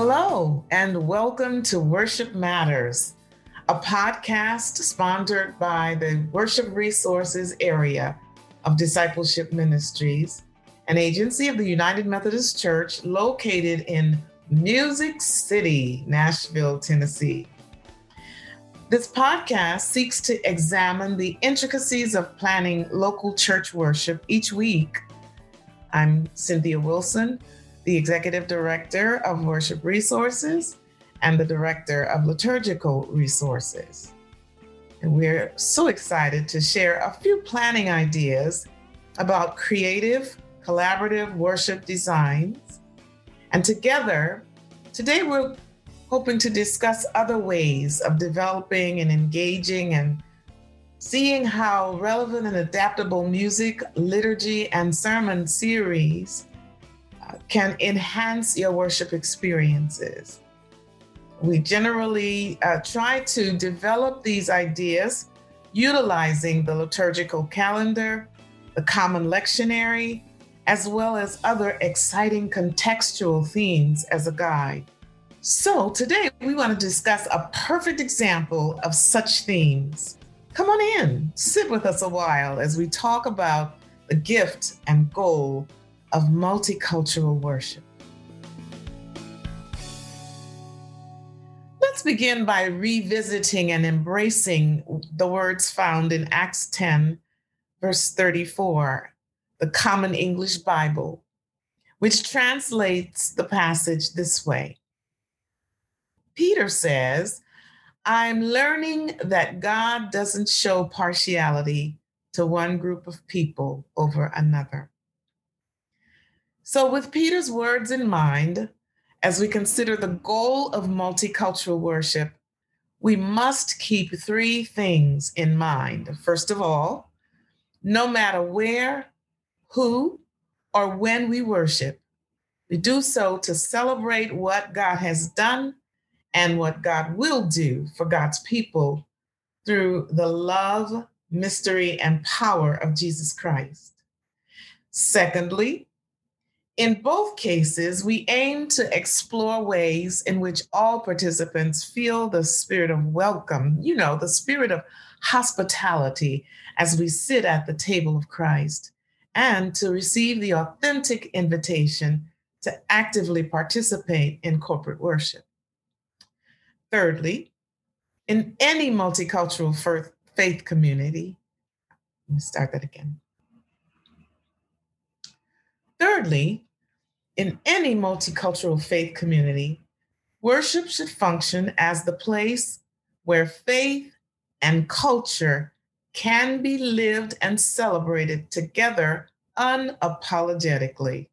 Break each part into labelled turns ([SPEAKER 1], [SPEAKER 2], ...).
[SPEAKER 1] Hello, and welcome to Worship Matters, a podcast sponsored by the Worship Resources Area of Discipleship Ministries, an agency of the United Methodist Church located in Music City, Nashville, Tennessee. This podcast seeks to examine the intricacies of planning local church worship each week. I'm Cynthia Wilson, the Executive Director of Worship Resources and the Director of Liturgical Resources. And we're so excited to share a few planning ideas about creative, collaborative worship designs. And together, today we're hoping to discuss other ways of developing and engaging and seeing how relevant and adaptable music, liturgy, and sermon series can enhance your worship experiences. We generally uh, try to develop these ideas utilizing the liturgical calendar, the common lectionary, as well as other exciting contextual themes as a guide. So, today we want to discuss a perfect example of such themes. Come on in, sit with us a while as we talk about the gift and goal of multicultural worship. Let's begin by revisiting and embracing the words found in Acts 10, verse 34, the Common English Bible, which translates the passage this way Peter says, I'm learning that God doesn't show partiality to one group of people over another. So, with Peter's words in mind, as we consider the goal of multicultural worship, we must keep three things in mind. First of all, no matter where, who, or when we worship, we do so to celebrate what God has done and what God will do for God's people through the love, mystery, and power of Jesus Christ. Secondly, in both cases, we aim to explore ways in which all participants feel the spirit of welcome, you know, the spirit of hospitality as we sit at the table of Christ, and to receive the authentic invitation to actively participate in corporate worship. Thirdly, in any multicultural faith community, let me start that again. Thirdly, in any multicultural faith community, worship should function as the place where faith and culture can be lived and celebrated together unapologetically.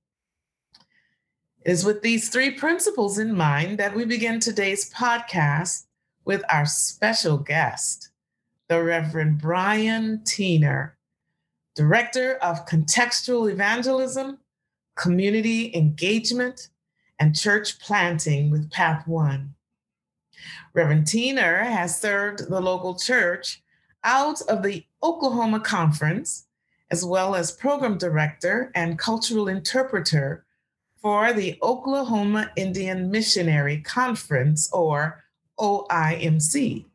[SPEAKER 1] It is with these three principles in mind that we begin today's podcast with our special guest, the Reverend Brian Tiener, Director of Contextual Evangelism community engagement, and church planting with Path One. Reverend Tiener has served the local church out of the Oklahoma Conference, as well as program director and cultural interpreter for the Oklahoma Indian Missionary Conference, or OIMC.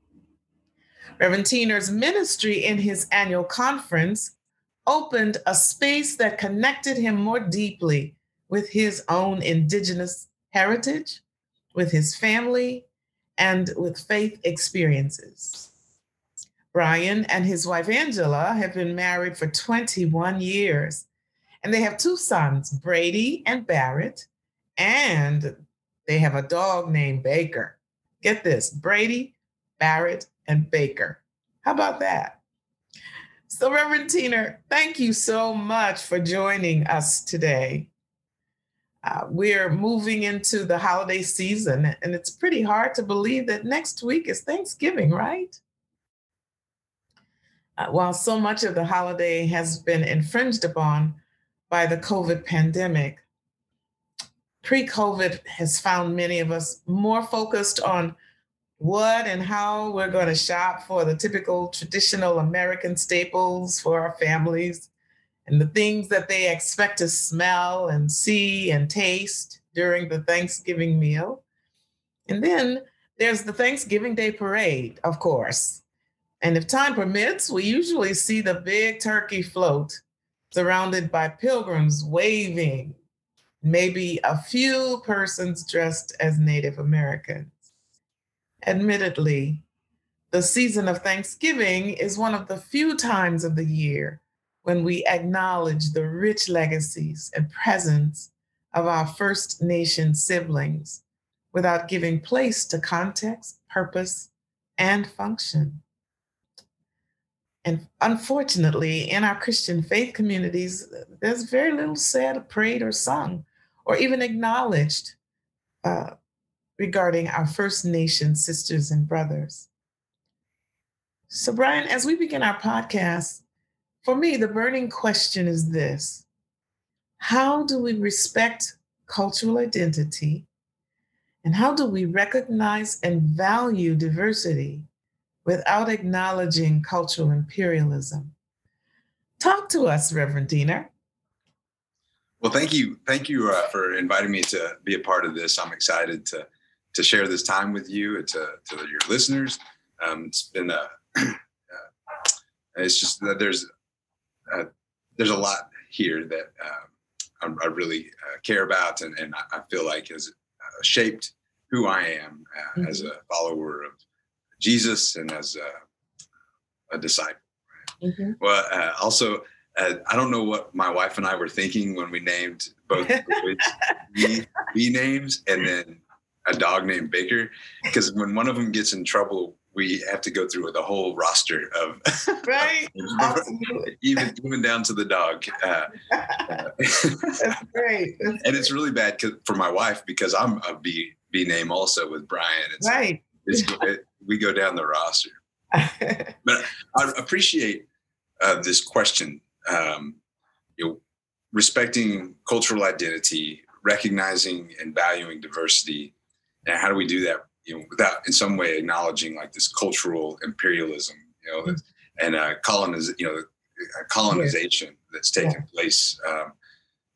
[SPEAKER 1] Reverend Tiener's ministry in his annual conference opened a space that connected him more deeply with his own Indigenous heritage, with his family, and with faith experiences. Brian and his wife Angela have been married for 21 years, and they have two sons, Brady and Barrett, and they have a dog named Baker. Get this Brady, Barrett, and Baker. How about that? So, Reverend Teener, thank you so much for joining us today. Uh, we're moving into the holiday season, and it's pretty hard to believe that next week is Thanksgiving, right? Uh, while so much of the holiday has been infringed upon by the COVID pandemic, pre COVID has found many of us more focused on what and how we're going to shop for the typical traditional American staples for our families and the things that they expect to smell and see and taste during the Thanksgiving meal. And then there's the Thanksgiving Day parade, of course. And if time permits, we usually see the big turkey float surrounded by pilgrims waving, maybe a few persons dressed as Native Americans. Admittedly, the season of Thanksgiving is one of the few times of the year when we acknowledge the rich legacies and presence of our First Nation siblings without giving place to context, purpose, and function. And unfortunately, in our Christian faith communities, there's very little said, prayed, or sung, or even acknowledged uh, regarding our First Nation sisters and brothers. So, Brian, as we begin our podcast, for me, the burning question is this How do we respect cultural identity? And how do we recognize and value diversity without acknowledging cultural imperialism? Talk to us, Reverend Diener.
[SPEAKER 2] Well, thank you, thank you uh, for inviting me to be a part of this. I'm excited to to share this time with you and to, to your listeners. Um, it's been a, uh, it's just that there's uh, there's a lot here that um, I, I, really uh, care about and, and I feel like has uh, shaped who I am uh, mm-hmm. as a follower of Jesus and as a, a disciple. Mm-hmm. Well, uh, also, uh, I don't know what my wife and I were thinking when we named both B names and then a dog named Baker, because when one of them gets in trouble we have to go through with the whole roster of
[SPEAKER 1] right.
[SPEAKER 2] even even down to the dog uh,
[SPEAKER 1] that's great. That's
[SPEAKER 2] and it's really bad for my wife because i'm a b b name also with brian.
[SPEAKER 1] It's, right.
[SPEAKER 2] it's, it, we go down the roster. But i appreciate uh, this question um, you know respecting cultural identity recognizing and valuing diversity and how do we do that you know, without in some way acknowledging like this cultural imperialism, you know, and uh, coloniz- you know, uh, colonization that's taking yeah. place. Um,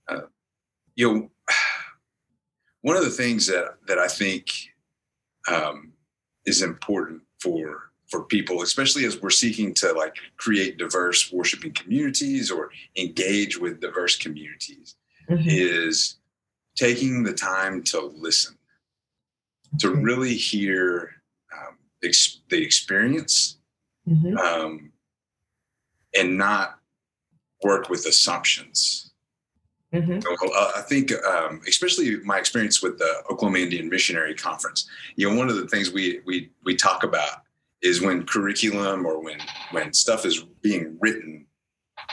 [SPEAKER 2] uh, you know, one of the things that that I think um, is important for for people, especially as we're seeking to like create diverse worshiping communities or engage with diverse communities, mm-hmm. is taking the time to listen to really hear um, ex- the experience mm-hmm. um, and not work with assumptions. Mm-hmm. So, uh, I think, um, especially my experience with the Oklahoma Indian Missionary Conference, you know, one of the things we we we talk about is when curriculum or when when stuff is being written,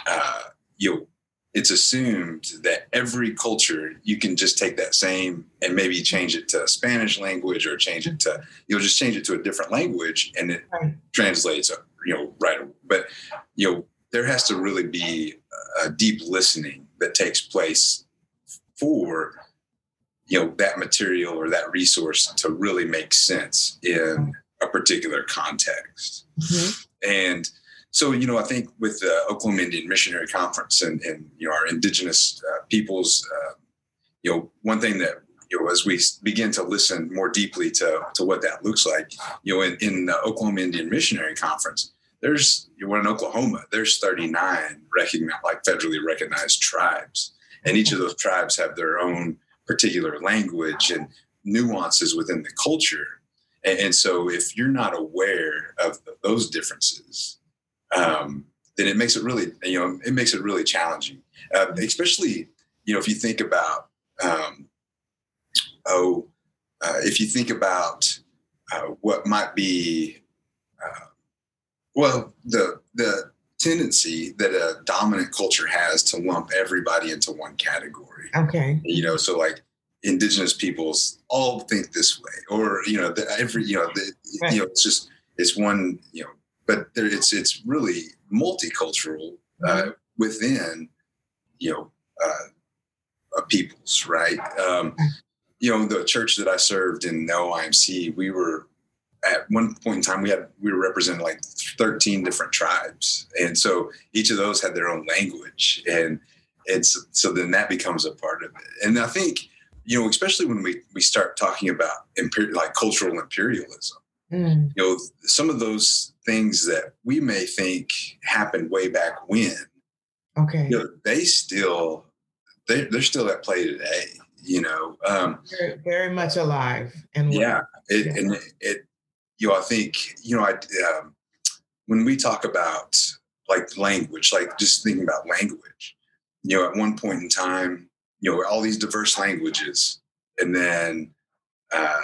[SPEAKER 2] uh, you know, it's assumed that every culture you can just take that same and maybe change it to Spanish language or change it to you'll just change it to a different language and it right. translates you know right but you know there has to really be a deep listening that takes place for you know that material or that resource to really make sense in a particular context mm-hmm. and so, you know, I think with the Oklahoma Indian Missionary Conference and, and you know, our indigenous uh, peoples, uh, you know, one thing that, you know, as we begin to listen more deeply to, to what that looks like, you know, in, in the Oklahoma Indian Missionary Conference, there's, you know, in Oklahoma, there's 39 recognized, like federally recognized tribes. And each of those tribes have their own particular language and nuances within the culture. And, and so if you're not aware of those differences, um, then it makes it really, you know, it makes it really challenging. Uh, especially, you know, if you think about, um, oh, uh, if you think about uh, what might be, uh, well, the the tendency that a dominant culture has to lump everybody into one category.
[SPEAKER 1] Okay.
[SPEAKER 2] You know, so like indigenous peoples all think this way, or you know, the, every you know, the, right. you know, it's just it's one you know but there, it's it's really multicultural uh, within you know uh, peoples, right? Um, you know, the church that I served in OIMC, we were at one point in time we had we were representing like 13 different tribes, and so each of those had their own language, and it's so then that becomes a part of it. And I think you know, especially when we we start talking about imperial, like cultural imperialism. Mm. You know, some of those things that we may think happened way back when.
[SPEAKER 1] Okay.
[SPEAKER 2] You know, they still they they're still at play today. You know, um,
[SPEAKER 1] very, very much alive and
[SPEAKER 2] yeah, it, yeah. and it, it, you know, I think you know, I um, when we talk about like language, like just thinking about language, you know, at one point in time, you know, all these diverse languages, and then uh,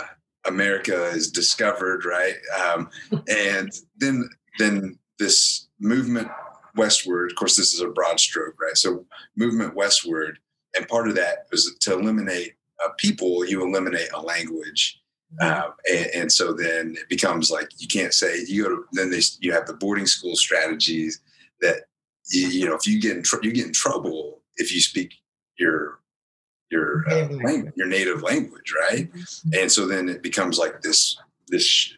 [SPEAKER 2] America is discovered, right? Um, and then then this movement westward. Of course, this is a broad stroke, right? So movement westward, and part of that was to eliminate a people. You eliminate a language. Mm-hmm. Um, and, and, so then it becomes like you can't say you go to then they, you have the boarding school strategies that you, you know if you get in tr- you get in trouble if you speak your your uh, language, your native language, right? Mm-hmm. And so then it becomes like this this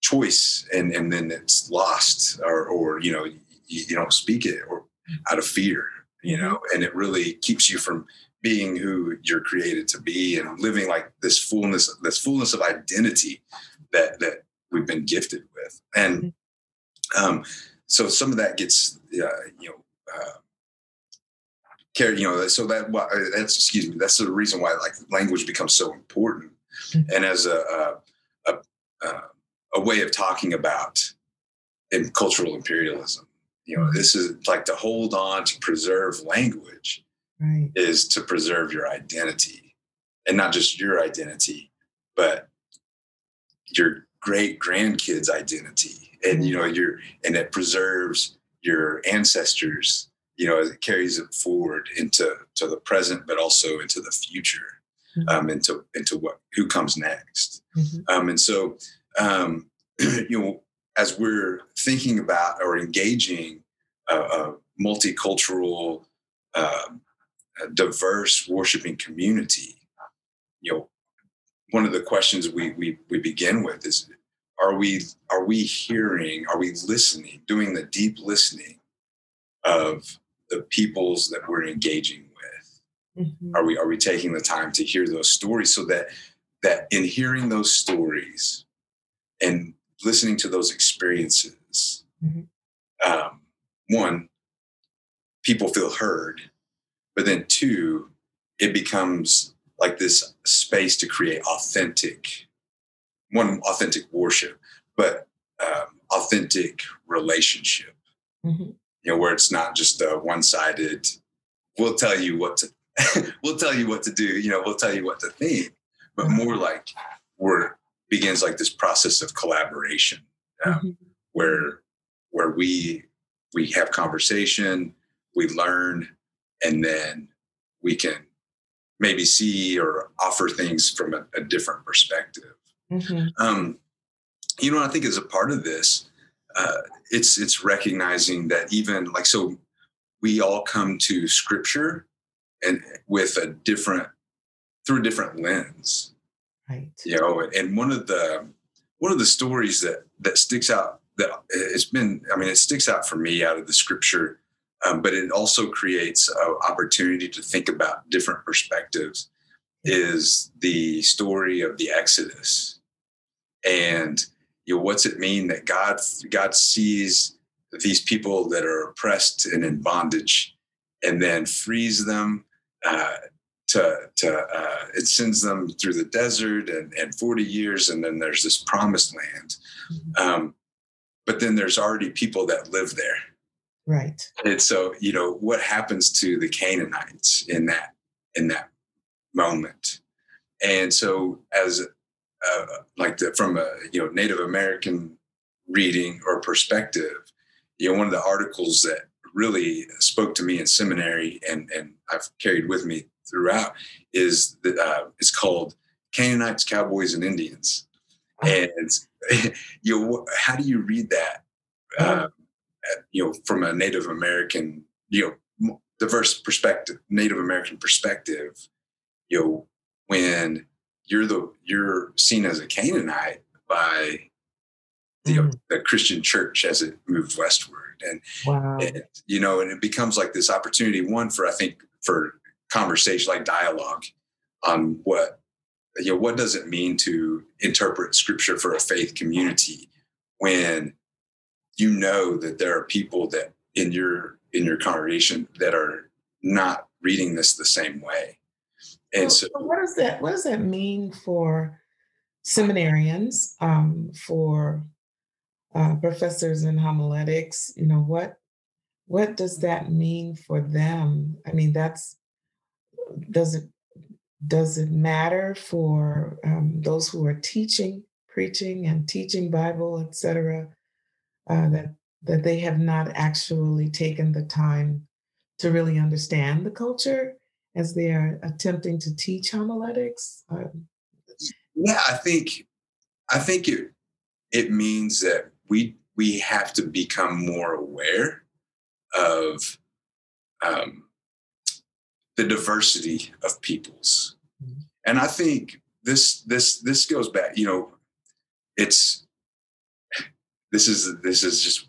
[SPEAKER 2] choice, and and then it's lost, or or you know you, you don't speak it, or out of fear, you know, mm-hmm. and it really keeps you from being who you're created to be and living like this fullness this fullness of identity that that we've been gifted with and mm-hmm. um so some of that gets uh, you know uh, carry, you know, so that that's excuse me, that's the reason why like language becomes so important, mm-hmm. and as a, a, a a way of talking about in cultural imperialism. You know, mm-hmm. this is like to hold on to preserve language right. is to preserve your identity, and not just your identity, but your great grandkids' identity, and you mm-hmm. know your and it preserves your ancestors you know, as it carries it forward into to the present, but also into the future, mm-hmm. um, into into what who comes next. Mm-hmm. Um, and so, um, you know, as we're thinking about or engaging a, a multicultural, uh, a diverse worshiping community, you know, one of the questions we we we begin with is, are we are we hearing? Are we listening? Doing the deep listening of the peoples that we're engaging with? Mm-hmm. Are we are we taking the time to hear those stories so that that in hearing those stories and listening to those experiences, mm-hmm. um, one, people feel heard, but then two, it becomes like this space to create authentic, one authentic worship, but um, authentic relationship. Mm-hmm you know, where it's not just a one-sided, we'll tell you what to we'll tell you what to do, you know, we'll tell you what to think, but more like where begins like this process of collaboration um, mm-hmm. where where we we have conversation, we learn, and then we can maybe see or offer things from a, a different perspective. Mm-hmm. Um, you know, I think as a part of this, uh, it's it's recognizing that even like so we all come to scripture and with a different through a different lens.
[SPEAKER 1] Right.
[SPEAKER 2] You know and one of the one of the stories that that sticks out that it's been i mean it sticks out for me out of the scripture um, but it also creates an opportunity to think about different perspectives is the story of the exodus. And you know, what's it mean that God God sees these people that are oppressed and in bondage, and then frees them uh, to to uh, it sends them through the desert and, and 40 years, and then there's this promised land. Mm-hmm. Um, but then there's already people that live there.
[SPEAKER 1] Right.
[SPEAKER 2] And so, you know, what happens to the Canaanites in that in that moment? And so as uh, like the, from a you know Native American reading or perspective, you know, one of the articles that really spoke to me in seminary and and I've carried with me throughout is that uh, it's called Canaanites, Cowboys, and Indians. And you know, how do you read that? Uh, you know, from a Native American, you know, diverse perspective, Native American perspective. You know, when you're the you're seen as a Canaanite by the, mm. the Christian church as it moved westward, and, wow. and you know, and it becomes like this opportunity one for I think for conversation, like dialogue on what you know what does it mean to interpret scripture for a faith community when you know that there are people that in your in your congregation that are not reading this the same way and so,
[SPEAKER 1] so what does that what does that mean for seminarians um, for uh, professors in homiletics? You know what what does that mean for them? I mean that's does it does it matter for um, those who are teaching preaching and teaching bible etc uh, that that they have not actually taken the time to really understand the culture as they are attempting to teach homiletics um,
[SPEAKER 2] yeah i think i think it it means that we we have to become more aware of um, the diversity of peoples. Mm-hmm. And I think this this this goes back, you know, it's this is this is just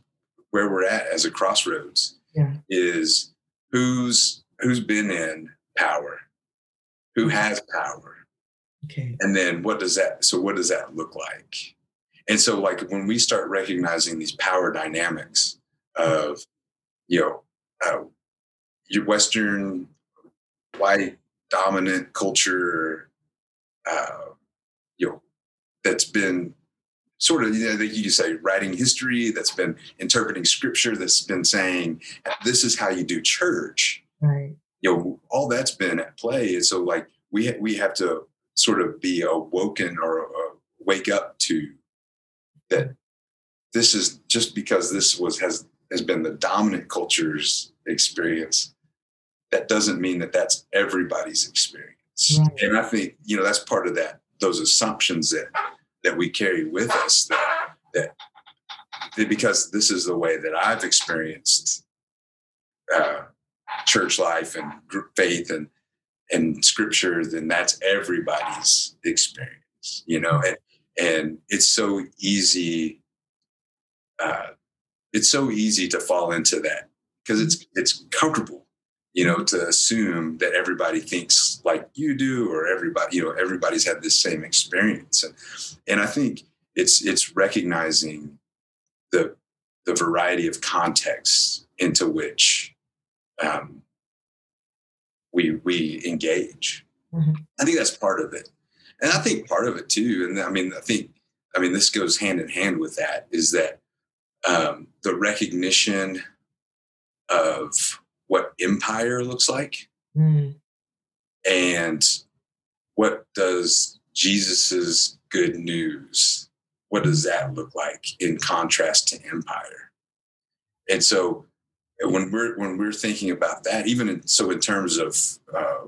[SPEAKER 2] where we're at as a crossroads.
[SPEAKER 1] Yeah.
[SPEAKER 2] Is who's who's been in power, who has power.
[SPEAKER 1] Okay.
[SPEAKER 2] And then what does that so what does that look like? And so like when we start recognizing these power dynamics of you know uh, your Western white dominant culture, uh, you know, that's been sort of, you know, you could say writing history, that's been interpreting scripture, that's been saying, this is how you do church.
[SPEAKER 1] Right.
[SPEAKER 2] You know, all that's been at play. And so like we, we have to sort of be awoken or uh, wake up to that this is just because this was, has, has been the dominant culture's experience that doesn't mean that that's everybody's experience. Right. And I think, you know, that's part of that, those assumptions that, that we carry with us that, that, that because this is the way that I've experienced uh, church life and faith and, and scripture, then that's everybody's experience, you know, and, and it's so easy. Uh, it's so easy to fall into that because it's, it's comfortable you know, to assume that everybody thinks like you do or everybody, you know, everybody's had this same experience. And, and I think it's, it's recognizing the, the variety of contexts into which um, we, we engage. Mm-hmm. I think that's part of it. And I think part of it too, and I mean, I think, I mean, this goes hand in hand with that is that um, the recognition of what empire looks like mm. and what does jesus's good news what does that look like in contrast to empire and so when we're when we're thinking about that even in, so in terms of uh,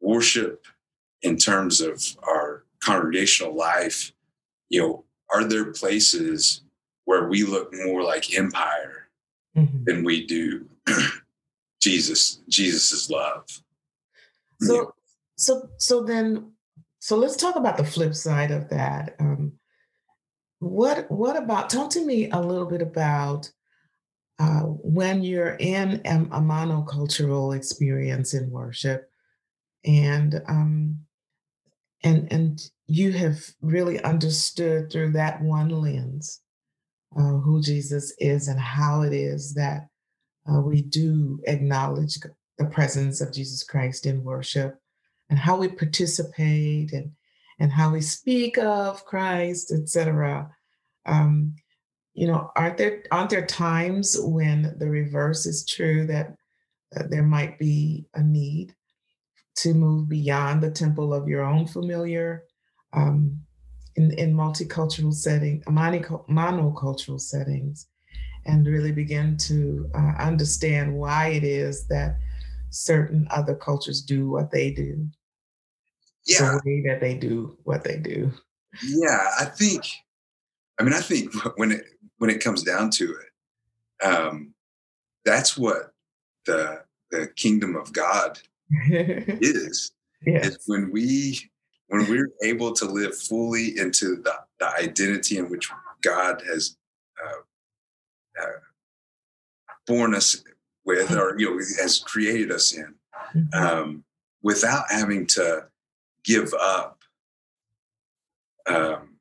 [SPEAKER 2] worship in terms of our congregational life you know are there places where we look more like empire mm-hmm. than we do Jesus, Jesus's love.
[SPEAKER 1] So, yeah. so, so then, so let's talk about the flip side of that. Um, what, what about? Talk to me a little bit about uh, when you're in a, a, monocultural experience in worship, and um, and and you have really understood through that one lens uh, who Jesus is and how it is that uh, we do acknowledge the presence of Jesus Christ in worship and how we participate and and how we speak of Christ, etc. Um, you know, aren't there aren't there times when the reverse is true that uh, there might be a need to move beyond the temple of your own familiar um, in in multicultural setting, monocultural settings, and really begin to uh, understand why it is that certain other cultures do what they do.
[SPEAKER 2] Yeah.
[SPEAKER 1] The way that they do what they do.
[SPEAKER 2] Yeah, I think, I mean, I think when it, when it comes down to it, um, that's what the, the kingdom of God is.
[SPEAKER 1] Yes.
[SPEAKER 2] Is when we, when we're able to live fully into the, the identity in which God has uh, uh, born us with or you know has created us in mm-hmm. um, without having to give up um,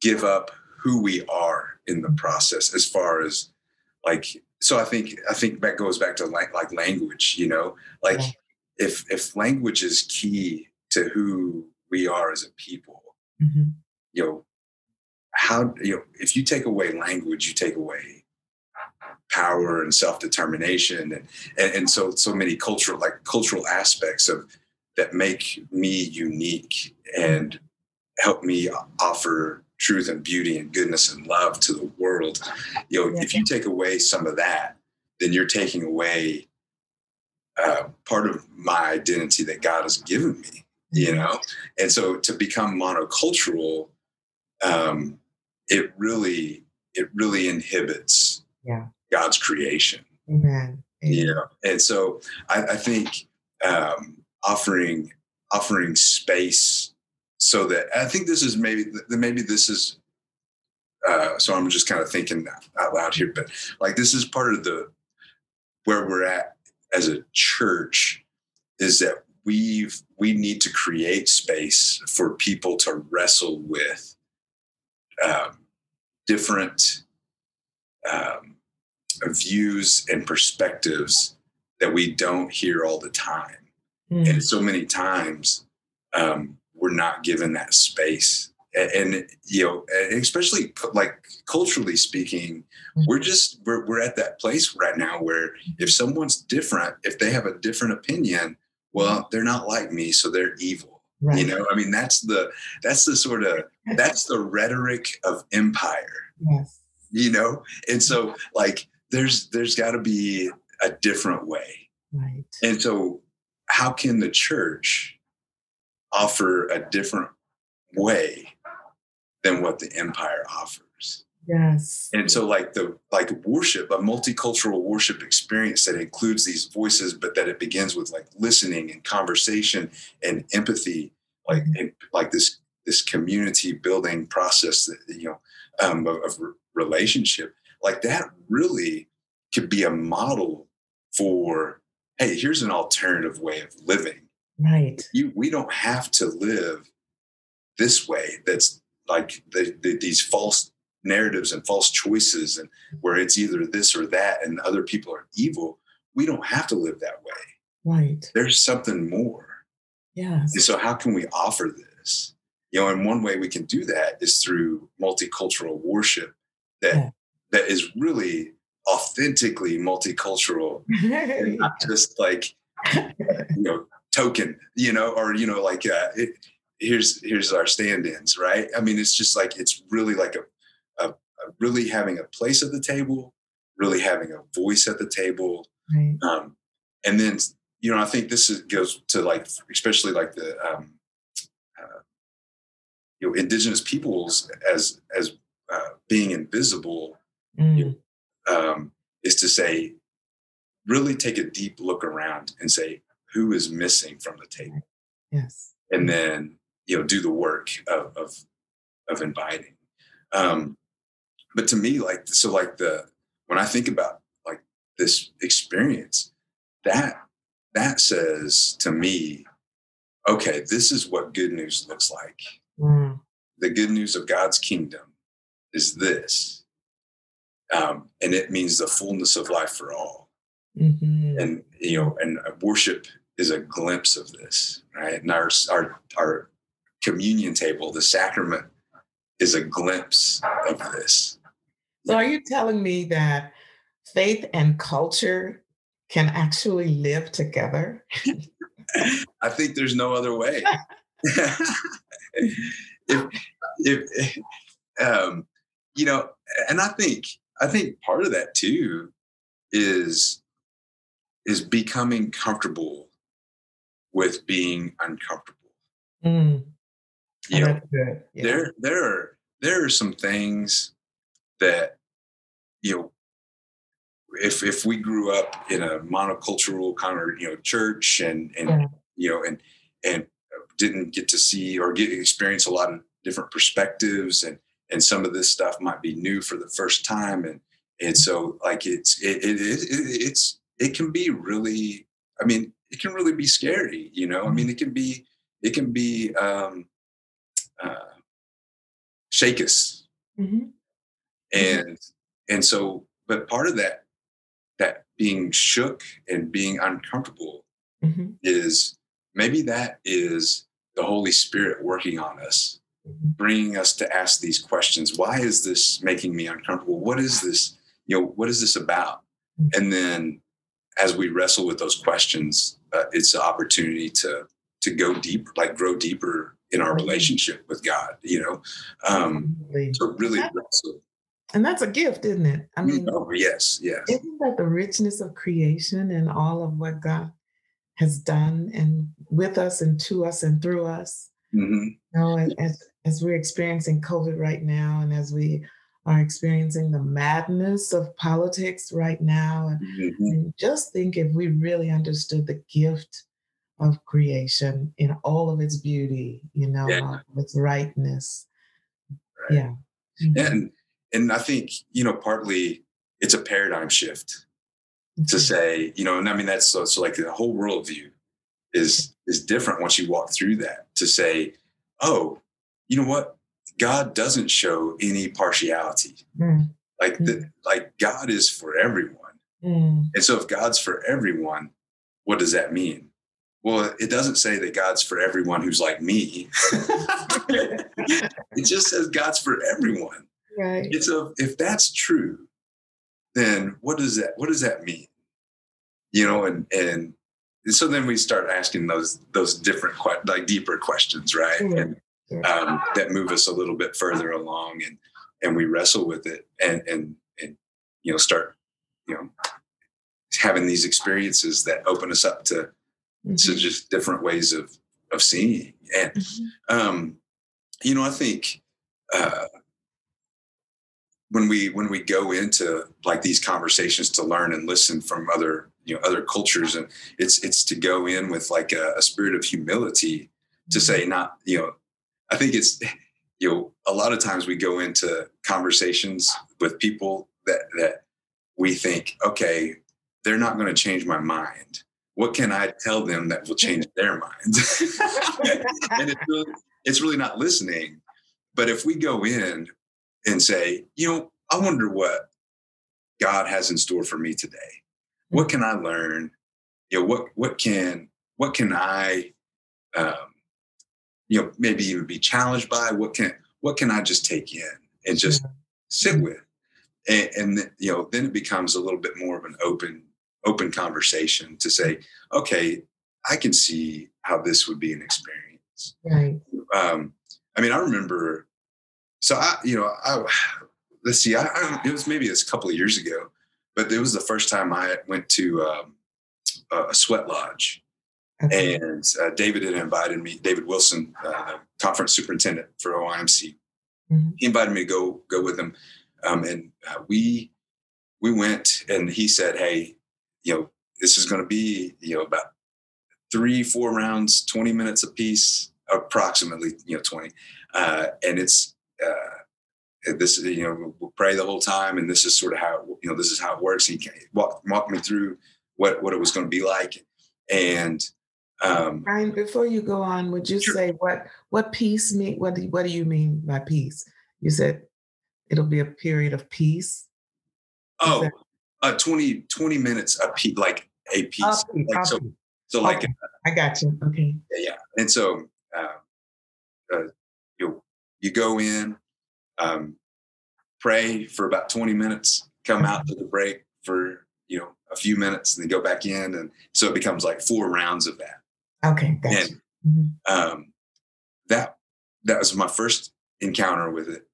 [SPEAKER 2] give up who we are in the process as far as like so i think i think that goes back to like like language you know like yeah. if if language is key to who we are as a people mm-hmm. you know how you know if you take away language you take away power and self-determination and, and and so so many cultural like cultural aspects of that make me unique and help me offer truth and beauty and goodness and love to the world. You know, yeah. if you take away some of that, then you're taking away uh, part of my identity that God has given me. You mm-hmm. know, and so to become monocultural, um, it really it really inhibits
[SPEAKER 1] yeah.
[SPEAKER 2] God's creation.
[SPEAKER 1] Amen.
[SPEAKER 2] Amen. You know, and so I, I think um, offering offering space so that I think this is maybe maybe this is uh, so I'm just kind of thinking out loud here, but like this is part of the where we're at as a church is that we've we need to create space for people to wrestle with um, different um, views and perspectives that we don't hear all the time, mm. and so many times um, we're not given that space. And, and, you know especially like culturally speaking mm-hmm. we're just we're, we're at that place right now where if someone's different if they have a different opinion well they're not like me so they're evil. Right. you know i mean that's the that's the sort of that's the rhetoric of empire.
[SPEAKER 1] Yes.
[SPEAKER 2] you know? And so like there's there's got to be a different way.
[SPEAKER 1] Right.
[SPEAKER 2] And so how can the church offer a different way than what the empire offers.
[SPEAKER 1] Yes.
[SPEAKER 2] And so like the like worship, a multicultural worship experience that includes these voices, but that it begins with like listening and conversation and empathy, like mm-hmm. and like this this community building process that you know um, of, of relationship, like that really could be a model for hey, here's an alternative way of living
[SPEAKER 1] Right.
[SPEAKER 2] You, we don't have to live this way. That's like the, the, these false narratives and false choices, and mm-hmm. where it's either this or that, and other people are evil. We don't have to live that way.
[SPEAKER 1] Right.
[SPEAKER 2] There's something more. Yeah. So, how can we offer this? You know, and one way we can do that is through multicultural worship that yeah. that is really authentically multicultural, not just like you know token, you know, or you know, like uh, it, here's here's our stand-ins, right? I mean, it's just like it's really like a, a, a really having a place at the table, really having a voice at the table,
[SPEAKER 1] right.
[SPEAKER 2] um, and then you know, I think this is, goes to like especially like the um, uh, you know indigenous peoples as as uh, being invisible. Mm. You know, um, is to say really take a deep look around and say who is missing from the table.
[SPEAKER 1] Yes.
[SPEAKER 2] And then, you know, do the work of, of, of inviting. Um, but to me, like, so like the, when I think about like this experience, that, that says to me, okay, this is what good news looks like. Mm. The good news of God's kingdom is this. Um, and it means the fullness of life for all. Mm-hmm. And you know, and worship is a glimpse of this, right? And our our our communion table, the sacrament, is a glimpse of this.
[SPEAKER 1] So, are you telling me that faith and culture can actually live together?
[SPEAKER 2] I think there's no other way. if, if, um, you know, and I think I think part of that too is is becoming comfortable with being uncomfortable. Mm. You know, yeah. there there are there are some things that you know if if we grew up in a monocultural kind of you know church and and yeah. you know and and didn't get to see or get experience a lot of different perspectives and and some of this stuff might be new for the first time and and so like it's it, it, it it's it can be really i mean it can really be scary. You know, I mean, it can be it can be um, uh, shake us, mm-hmm. and and so, but part of that that being shook and being uncomfortable mm-hmm. is maybe that is the Holy Spirit working on us, mm-hmm. bringing us to ask these questions. Why is this making me uncomfortable? What is this? You know, what is this about? Mm-hmm. And then as we wrestle with those questions, uh, it's an opportunity to to go deep, like grow deeper in our relationship with God. You know, um, to really.
[SPEAKER 1] And that's a gift, isn't it?
[SPEAKER 2] I mean, oh, yes, yes.
[SPEAKER 1] Isn't that the richness of creation and all of what God has done and with us and to us and through us? Mm-hmm. You know, as, as we're experiencing COVID right now, and as we are experiencing the madness of politics right now, and, mm-hmm. and just think if we really understood the gift of creation in all of its beauty, you know, yeah. its rightness.
[SPEAKER 2] Right. Yeah. Mm-hmm. And and I think, you know, partly it's a paradigm shift mm-hmm. to say, you know, and I mean that's so, so like the whole worldview is is different once you walk through that to say, oh, you know what? God doesn't show any partiality. Mm. Like the, mm. like God is for everyone. Mm. And so if God's for everyone, what does that mean? Well, it doesn't say that God's for everyone who's like me. it just says God's for everyone. Right. It's a if that's true, then what does that what does that mean? You know, and and, and so then we start asking those those different like deeper questions, right? Mm-hmm. And um, that move us a little bit further along, and and we wrestle with it, and and and you know start you know having these experiences that open us up to mm-hmm. to just different ways of of seeing, and mm-hmm. um, you know I think. Uh, when we when we go into like these conversations to learn and listen from other you know other cultures and it's it's to go in with like a, a spirit of humility to mm-hmm. say not you know i think it's you know a lot of times we go into conversations with people that that we think okay they're not going to change my mind what can i tell them that will change their minds and it's really, it's really not listening but if we go in and say, you know, I wonder what God has in store for me today. What can I learn? You know, what what can what can I, um, you know, maybe even be challenged by? What can what can I just take in and just sit mm-hmm. with? And, and you know, then it becomes a little bit more of an open open conversation to say, okay, I can see how this would be an experience. Right. Um, I mean, I remember so I, you know, I let's see, I, I, it was maybe a couple of years ago, but it was the first time I went to um, a sweat lodge. And uh, David had invited me. David Wilson, uh, conference superintendent for OIMC, mm-hmm. he invited me to go go with him, um, and uh, we we went, and he said, "Hey, you know, this is going to be you know about three, four rounds, twenty minutes apiece, approximately, you know, twenty, uh, and it's uh, this you know we'll pray the whole time and this is sort of how you know this is how it works. He walked walk me through what what it was going to be like. And
[SPEAKER 1] um Brian, before you go on would you sure. say what what peace mean what do, what do you mean by peace you said it'll be a period of peace
[SPEAKER 2] oh that- uh 20 20 minutes a piece like a piece like, so so like
[SPEAKER 1] okay. i got you okay
[SPEAKER 2] yeah, yeah. and so uh, uh, you you go in, um, pray for about 20 minutes, come out to the break for, you know, a few minutes and then go back in. And so it becomes like four rounds of that.
[SPEAKER 1] Okay. Gotcha. And
[SPEAKER 2] mm-hmm. um, that, that was my first encounter with it.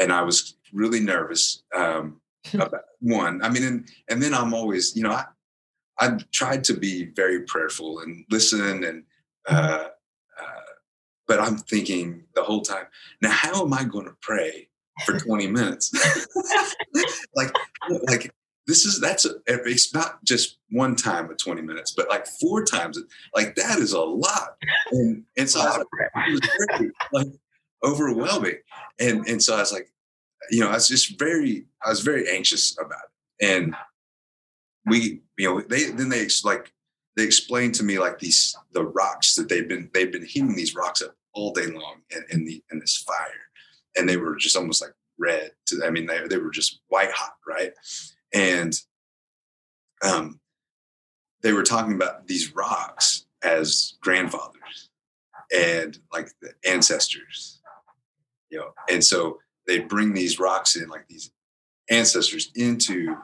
[SPEAKER 2] And I was really nervous um, about one. I mean, and, and then I'm always, you know, I, I tried to be very prayerful and listen and, uh, uh, but I'm thinking the whole time, now how am I going to pray for 20 minutes? like, like this is that's a, it's not just one time of 20 minutes, but like four times. Like that is a lot. And, and so I was like, it was very, like overwhelming. And and so I was like, you know, I was just very, I was very anxious about it. And we, you know, they then they like they explained to me like these the rocks that they've been they've been heating these rocks up all day long in, in the in this fire, and they were just almost like red. To, I mean, they they were just white hot, right? And um, they were talking about these rocks as grandfathers and like the ancestors, you know, and so they bring these rocks in like these ancestors into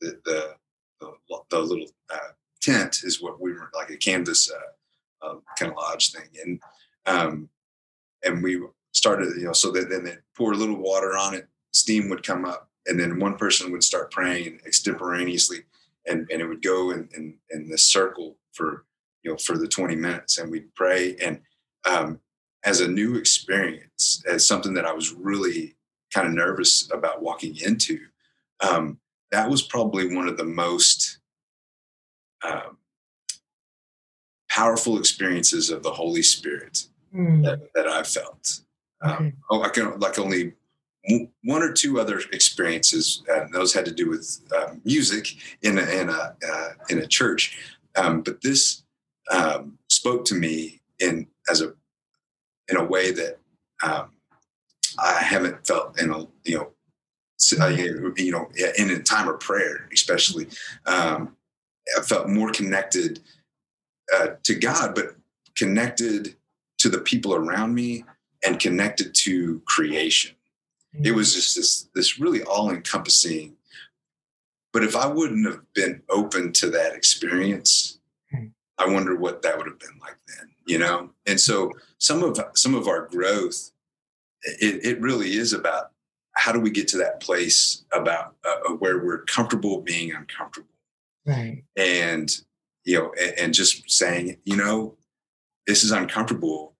[SPEAKER 2] the the, the, the little uh, tent is what we were like a canvas uh, uh, kind of lodge thing. And um, and we started you know so that then they pour a little water on it steam would come up and then one person would start praying extemporaneously and, and it would go in, in, in this circle for you know for the 20 minutes and we'd pray and um, as a new experience as something that i was really kind of nervous about walking into um, that was probably one of the most um, powerful experiences of the holy spirit mm. that, that i felt um, oh, i can like only one or two other experiences, and those had to do with uh, music in a, in a uh, in a church. Um, but this um, spoke to me in as a in a way that um, I haven't felt in a you know uh, you know in a time of prayer, especially. Um, I felt more connected uh, to God, but connected to the people around me and connected to creation it was just this this really all encompassing. But if I wouldn't have been open to that experience, hmm. I wonder what that would have been like then, you know? And so some of some of our growth, it, it really is about how do we get to that place about uh, where we're comfortable being uncomfortable.
[SPEAKER 1] Right.
[SPEAKER 2] And, you know, and, and just saying, you know, this is uncomfortable,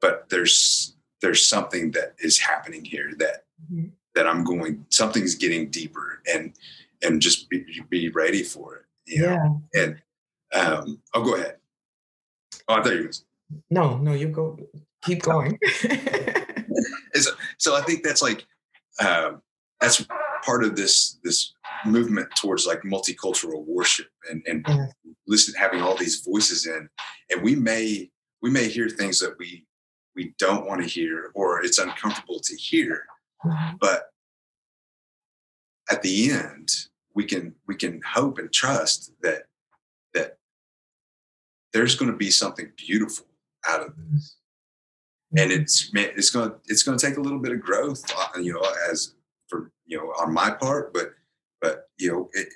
[SPEAKER 2] but there's there's something that is happening here that mm-hmm. that I'm going something's getting deeper and and just be, be ready for it. yeah. Know? And um, I'll go ahead. Oh, I thought you was.
[SPEAKER 1] No, no, you go. Keep going.
[SPEAKER 2] so, so I think that's like um, that's part of this this movement towards like multicultural worship and and yeah. listen having all these voices in, and we may we may hear things that we we don't want to hear or it's uncomfortable to hear mm-hmm. but at the end we can we can hope and trust that that there's going to be something beautiful out of this and it's it's going to it's going to take a little bit of growth uh, you know as for you know on my part but but you know it,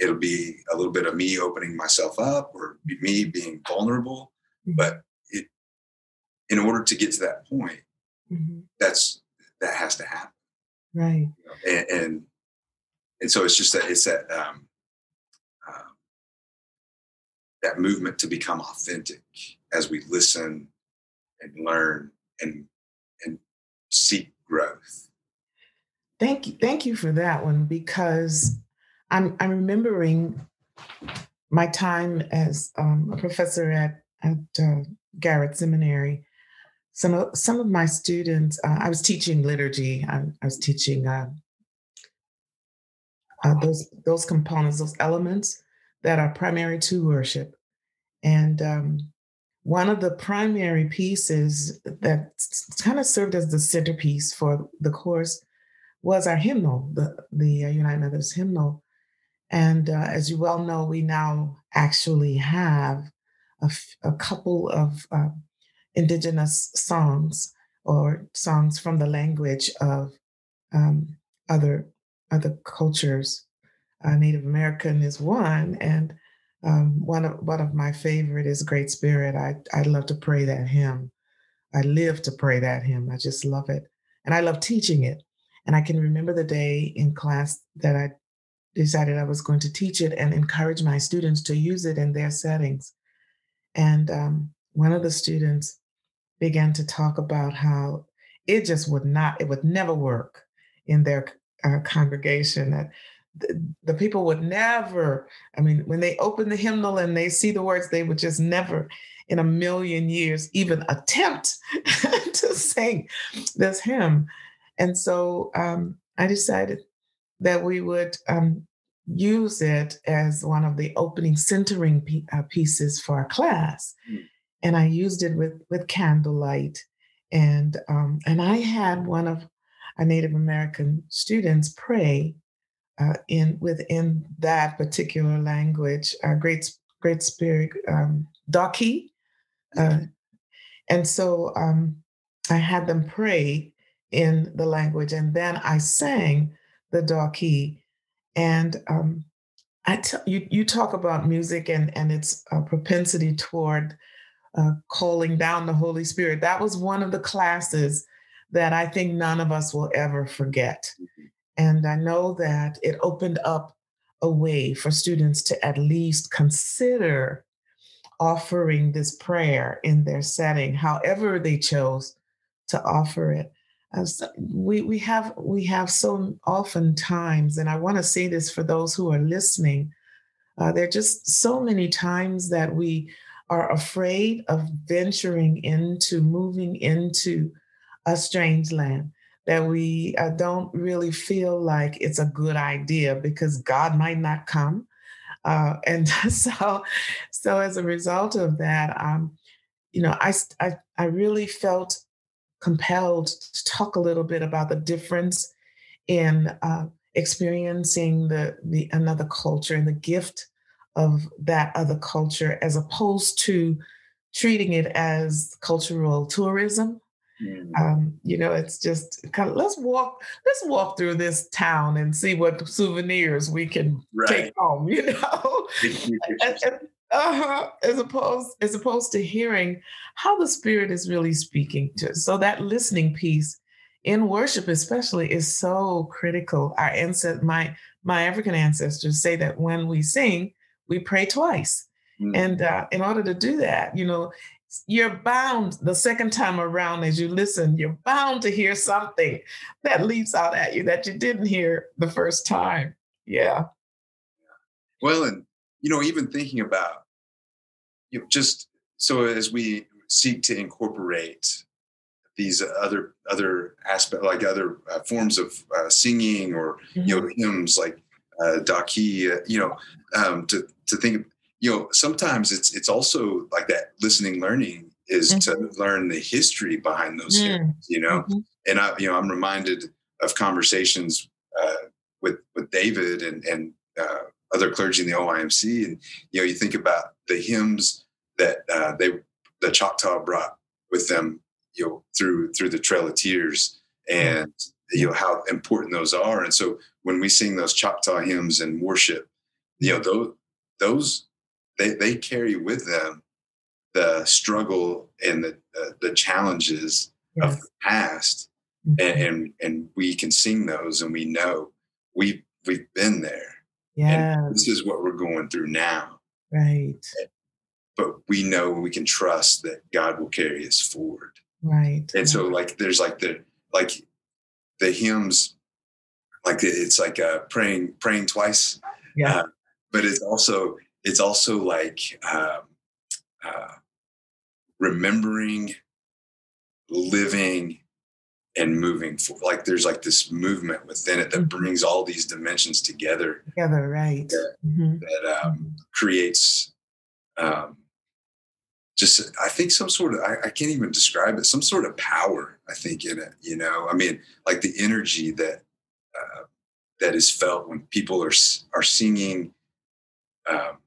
[SPEAKER 2] it'll be a little bit of me opening myself up or me being vulnerable mm-hmm. but in order to get to that point, mm-hmm. that's that has to happen.
[SPEAKER 1] Right.
[SPEAKER 2] You know, and, and, and so it's just that it's that um, uh, that movement to become authentic as we listen and learn and and seek growth.
[SPEAKER 1] Thank you, thank you for that one because I'm I'm remembering my time as um, a professor at at uh, Garrett Seminary, some of some of my students uh, i was teaching liturgy. I, I was teaching uh, uh, those those components those elements that are primary to worship. And um, one of the primary pieces that kind of served as the centerpiece for the course was our hymnal the, the uh, united methodist hymnal. And uh, as you well know we now actually have a, f- a couple of uh, indigenous songs or songs from the language of um, other other cultures. Uh, Native American is one, and um, one of one of my favorite is Great Spirit. I I love to pray that hymn. I live to pray that hymn. I just love it, and I love teaching it. And I can remember the day in class that I decided I was going to teach it and encourage my students to use it in their settings. And um, one of the students began to talk about how it just would not, it would never work in their uh, congregation. That the, the people would never, I mean, when they open the hymnal and they see the words, they would just never in a million years even attempt to sing this hymn. And so um, I decided that we would um, use it as one of the opening centering uh, pieces for our class. Mm. And I used it with, with candlelight. And, um, and I had one of our Native American students pray uh, in within that particular language, uh, Great Great Spirit um, Daki, uh, and so um, I had them pray in the language, and then I sang the Daki. And um, I tell you, you talk about music and and its uh, propensity toward uh, calling down the Holy Spirit. That was one of the classes that I think none of us will ever forget. Mm-hmm. And I know that it opened up a way for students to at least consider offering this prayer in their setting, however they chose to offer it. As we we have we have so often times, and I want to say this for those who are listening, uh, there are just so many times that we are afraid of venturing into moving into a strange land that we uh, don't really feel like it's a good idea because God might not come. Uh, and so, so as a result of that, um, you know, I, I, I really felt compelled to talk a little bit about the difference in uh, experiencing the the another culture and the gift of that other culture, as opposed to treating it as cultural tourism Mm. Um, you know, it's just kind of let's walk, let's walk through this town and see what souvenirs we can right. take home, you know. uh-huh, as opposed as opposed to hearing how the spirit is really speaking to us. So that listening piece in worship especially is so critical. Our ancestors, my my African ancestors say that when we sing, we pray twice. Mm. And uh, in order to do that, you know, you're bound the second time around as you listen, you're bound to hear something that leaps out at you that you didn't hear the first time. Yeah.
[SPEAKER 2] Well, and you know, even thinking about you know, just so as we seek to incorporate these other other aspect like other uh, forms of uh, singing or mm-hmm. you know mm-hmm. hymns like uh, daki, uh, you know, um, to to think you know sometimes it's it's also like that listening learning is mm-hmm. to learn the history behind those mm. you know? Mm-hmm. and i you know i'm reminded of conversations uh, with with david and and uh, other clergy in the OIMC and you know you think about the hymns that uh, they the choctaw brought with them you know through through the trail of tears. And you know how important those are and so when we sing those choctaw hymns and worship you know those those they, they carry with them the struggle and the, uh, the challenges yes. of the past. Mm-hmm. And, and, and we can sing those and we know we've, we've been there.
[SPEAKER 1] Yeah.
[SPEAKER 2] this is what we're going through now.
[SPEAKER 1] Right.
[SPEAKER 2] But we know we can trust that God will carry us forward.
[SPEAKER 1] Right.
[SPEAKER 2] And right. so like, there's like the, like the hymns, like it's like uh, praying, praying twice.
[SPEAKER 1] Yeah. Uh,
[SPEAKER 2] but it's also it's also like um, uh, remembering, living, and moving. For, like there's like this movement within it that mm-hmm. brings all these dimensions together.
[SPEAKER 1] Together, right?
[SPEAKER 2] That, mm-hmm. that um, creates. Um, just i think some sort of I, I, can't even describe it some sort of power i think in it you know? I mean like the energy that uh, that is felt when people are are singing um,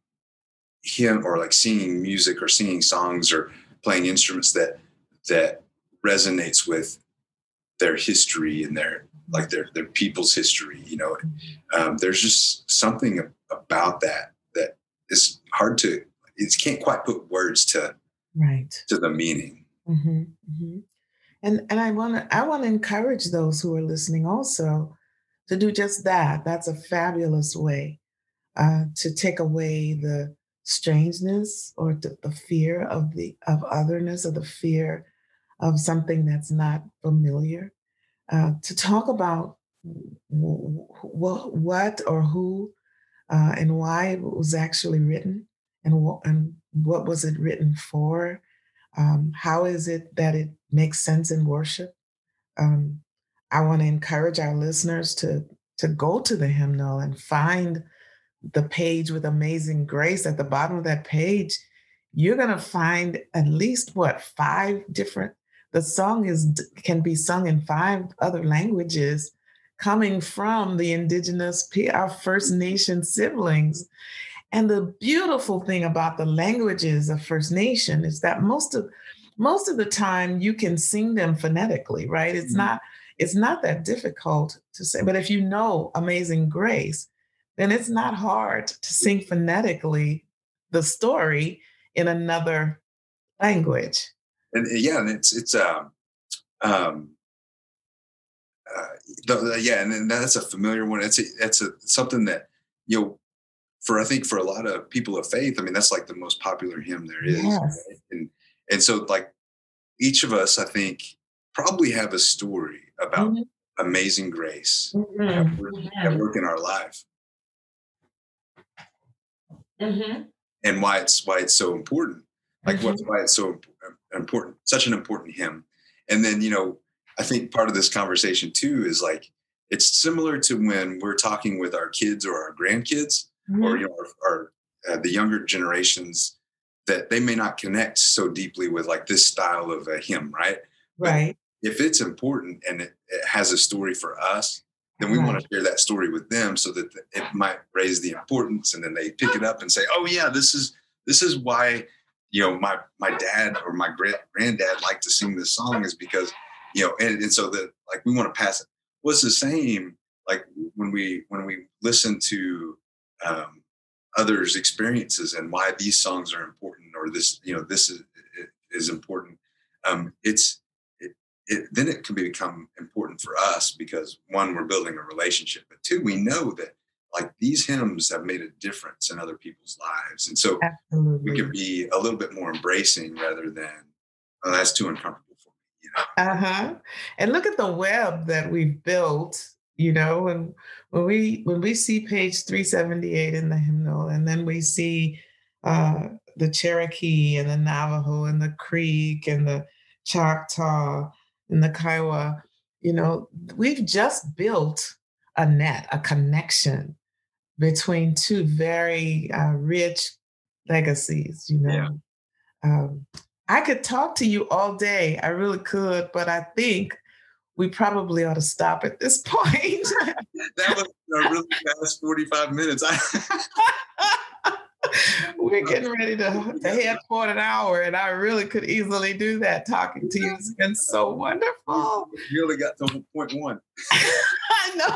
[SPEAKER 2] hymn or like singing music or singing songs or playing instruments that that resonates with their history and their like their their people's history you know? Um, there's just something about that that is hard to it can't quite put words to
[SPEAKER 1] right.
[SPEAKER 2] to the meaning.
[SPEAKER 1] Mm-hmm, mm-hmm. and and i want to i want to encourage those who are listening also to do just that. That's a fabulous way uh, to take away the strangeness or the, the fear of the of otherness or the fear of something that's not familiar. Uh, to talk about what or who uh, and why it was actually written and what and what was it written for? Um, how is it that it makes sense in worship? Um, i want to encourage our listeners to to go to the hymnal and find the page with Amazing Grace, at the bottom of that page, you're going to find at least what five different the song is can be sung in five other languages coming from the indigenous our first nation siblings and the beautiful thing about the languages of first nation is that most of most of the time you can sing them phonetically right it's mm-hmm. not it's not that difficult to say but if you know amazing grace then it's not hard to sing phonetically the story in another language.
[SPEAKER 2] And yeah, and it's it's um um uh, the, yeah, and that's a familiar one. It's a, it's a something that you know for I think for a lot of people of faith. I mean, that's like the most popular hymn there is, yes. right? and and so like each of us, I think, probably have a story about mm-hmm. amazing grace mm-hmm. at, work, mm-hmm. work, in our life. Mm-hmm and why it's why it's so important like mm-hmm. what's why it's so important such an important hymn and then you know i think part of this conversation too is like it's similar to when we're talking with our kids or our grandkids mm-hmm. or you know our uh, the younger generations that they may not connect so deeply with like this style of a hymn right
[SPEAKER 1] right
[SPEAKER 2] but if it's important and it, it has a story for us then we right. want to share that story with them so that it might raise the importance and then they pick it up and say oh yeah this is this is why you know my my dad or my great granddad liked to sing this song is because you know and, and so that like we want to pass it was the same like when we when we listen to um, others experiences and why these songs are important or this you know this is is important um, it's it, then it can become important for us because one, we're building a relationship, but two, we know that like these hymns have made a difference in other people's lives. And so Absolutely. we can be a little bit more embracing rather than, oh, that's too uncomfortable for me. You
[SPEAKER 1] know? Uh-huh. And look at the web that we've built, you know, and when we when we see page 378 in the hymnal, and then we see uh the Cherokee and the Navajo and the Creek and the Choctaw and the Kiowa, you know, we've just built a net, a connection between two very uh, rich legacies, you know. Yeah. Um, I could talk to you all day. I really could, but I think we probably ought to stop at this point.
[SPEAKER 2] that was a really fast 45 minutes.
[SPEAKER 1] We're getting ready to, to head for an hour, and I really could easily do that talking to you. It's been so wonderful.
[SPEAKER 2] You really got to point one.
[SPEAKER 1] I know.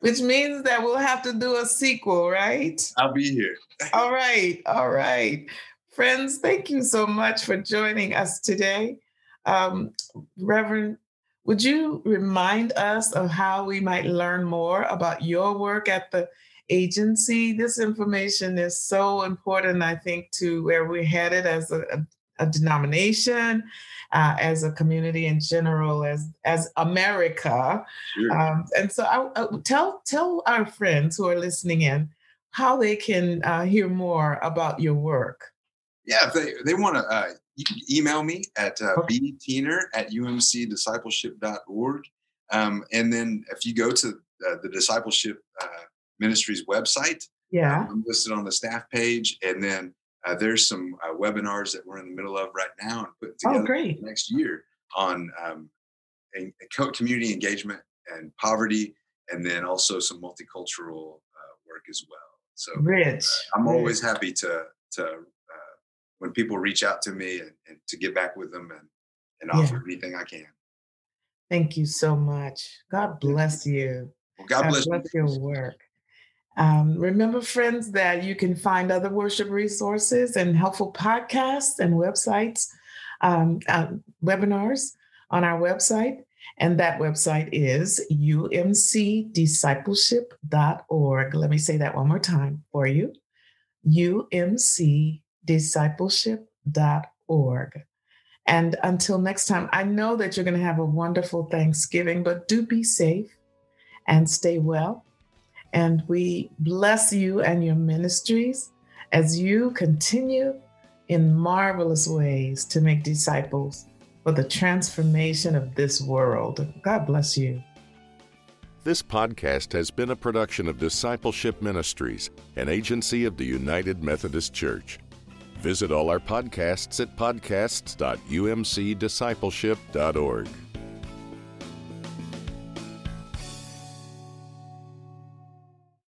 [SPEAKER 1] Which means that we'll have to do a sequel, right?
[SPEAKER 2] I'll be here.
[SPEAKER 1] all right. All right. Friends, thank you so much for joining us today. Um, Reverend, would you remind us of how we might learn more about your work at the agency. This information is so important, I think, to where we're headed as a, a, denomination, uh, as a community in general, as as America. Sure. Um, and so, I, I, tell tell our friends who are listening in how they can uh, hear more about your work.
[SPEAKER 2] Yeah, if they they want to. Uh, you can email me at uh, bteener at umcdiscipleship.org. Um, and then if you go to uh, the discipleship uh, ministry's website.
[SPEAKER 1] Yeah.
[SPEAKER 2] I'm listed on the staff page. And then uh, there's some uh, webinars that we're in the middle of right now and putting oh, together oh, great. next year on um, community engagement and poverty, and then also some multicultural uh, work as well. So
[SPEAKER 1] rich.
[SPEAKER 2] I'm
[SPEAKER 1] rich.
[SPEAKER 2] always happy to to when people reach out to me and, and, to get back with them and and offer yeah. anything I can.
[SPEAKER 1] Thank you so much. God bless you.
[SPEAKER 2] Well, God, God bless,
[SPEAKER 1] bless your work. Um, remember, friends, that you can find other worship resources and helpful podcasts and websites, um, uh, webinars on our website. And that website is umcdiscipleship.org. Let me say that one more time for you umcdiscipleship.org. And until next time, I know that you're going to have a wonderful Thanksgiving, but do be safe and stay well and we bless you and your ministries as you continue in marvelous ways to make disciples for the transformation of this world. God bless you.
[SPEAKER 3] This podcast has been a production of Discipleship Ministries, an agency of the United Methodist Church. Visit all our podcasts at podcasts.umcdiscipleship.org.